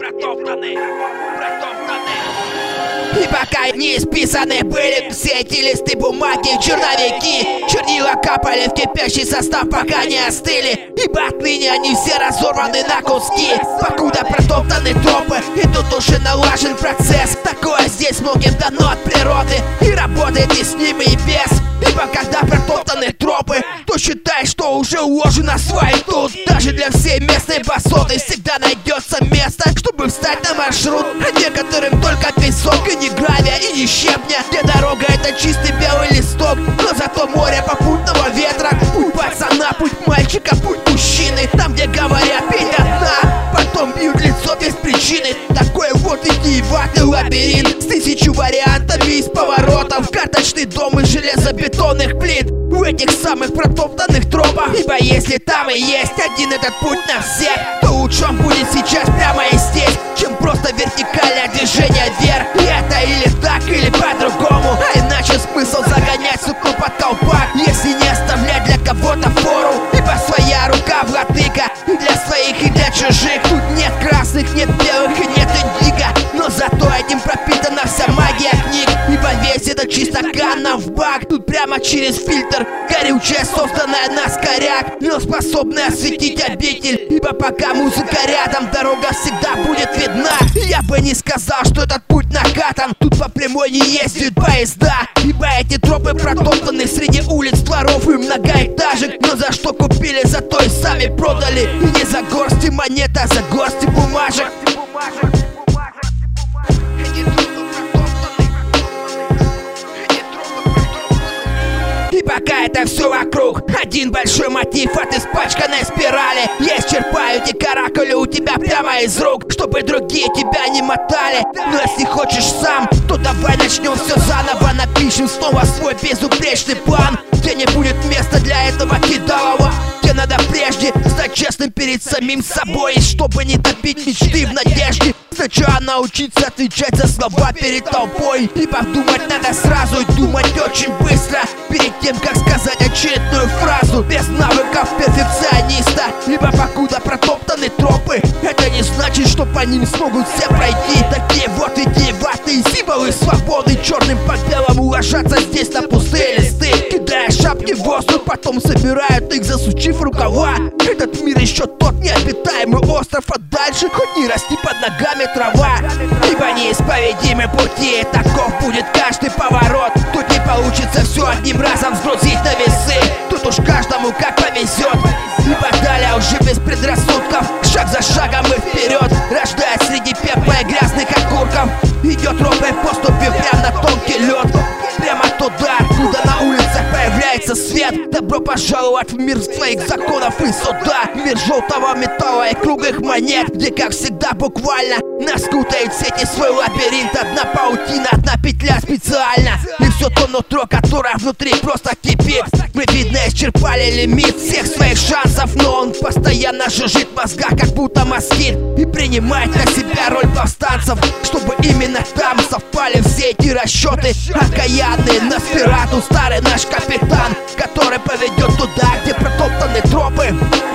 протоптаны, протоптаны. И пока не исписаны были все эти листы бумаги, черновики Чернила капали в кипящий состав, пока не остыли. Ибо отныне они все разорваны на куски. Покуда протоптаны тропы, и тут уже налажен процесс. Такое здесь многим дано от природы И работает и с ними, и без считай, что уже уложено свай тут Даже для всей местной басоты всегда найдется место, чтобы встать на маршрут. А некоторым только песок и не гравия, и не щебня. Где дорога это чистый белый листок Но зато море попутного ветра. Путь пацана, путь мальчика, путь лабиринт С тысячу вариантами из поворотов. Карточный дом из железобетонных плит. В этих самых протоптанных тропах. Ибо если там и есть один этот путь на всех То лучше он будет сейчас прямо и здесь Чем просто вертикальное движение вверх. И это или так, или по-другому. А иначе смысл загонять сукно под колпак Если не оставлять для кого-то фору. Ибо своя рука владыка И для своих, и для чужих прямо через фильтр. Горючая, созданная на скоряк Но способная осветить обитель. Ибо пока музыка рядом Дорога всегда будет видна. Я бы не сказал, что этот путь накатан. Тут по прямой не ездят поезда. Ибо эти тропы протоптаны среди улиц, дворов и многоэтажек. Но за что купили, за то и сами продали. И не за горсти монет, а за горсти бумажек все вокруг. Один большой мотив от испачканной спирали. Я исчерпаю эти каракули у тебя прямо из рук Чтобы другие тебя не мотали. Но если хочешь сам, то давай начнем все заново. Напишем снова свой безупречный план Где не будет места для этого кидалова Где надо прежде стать честным перед самим собой чтобы не топить мечты в надежде. Сначала научиться отвечать за слова перед толпой. И подумать надо сразу и думать очень быстро. Перед тем, как сказать очередную фразу Без навыков перфекциониста. Ибо покуда протоптаны тропы Это не значит, что по ним смогут все пройти. Такие вот идиеватые символы свободы Черным по белому ложатся здесь на пустые листы. Кидая шапки в воздух, потом собирают их, засучив рукава. Этот мир еще тот необитаемый остров А дальше хоть не расти под ногами трава. Ибо неисповедимы пути, таков будет каждый поворот. Тут не получится все одним разом сгрузить de pé, pé свет Добро пожаловать в мир своих законов и суда Мир желтого металла и круглых монет Где, как всегда, буквально нас кутает сети свой лабиринт. Одна паутина, одна петля специально. И все то нутро, которое внутри просто кипит. Мы, видно, исчерпали лимит всех своих шансов Но он постоянно жужжит в мозгах, как будто москит И принимает на себя роль повстанцев Чтобы именно там все эти расчеты окаянные. На спирату Старый наш капитан, который поведет туда, где протоптаны тропы.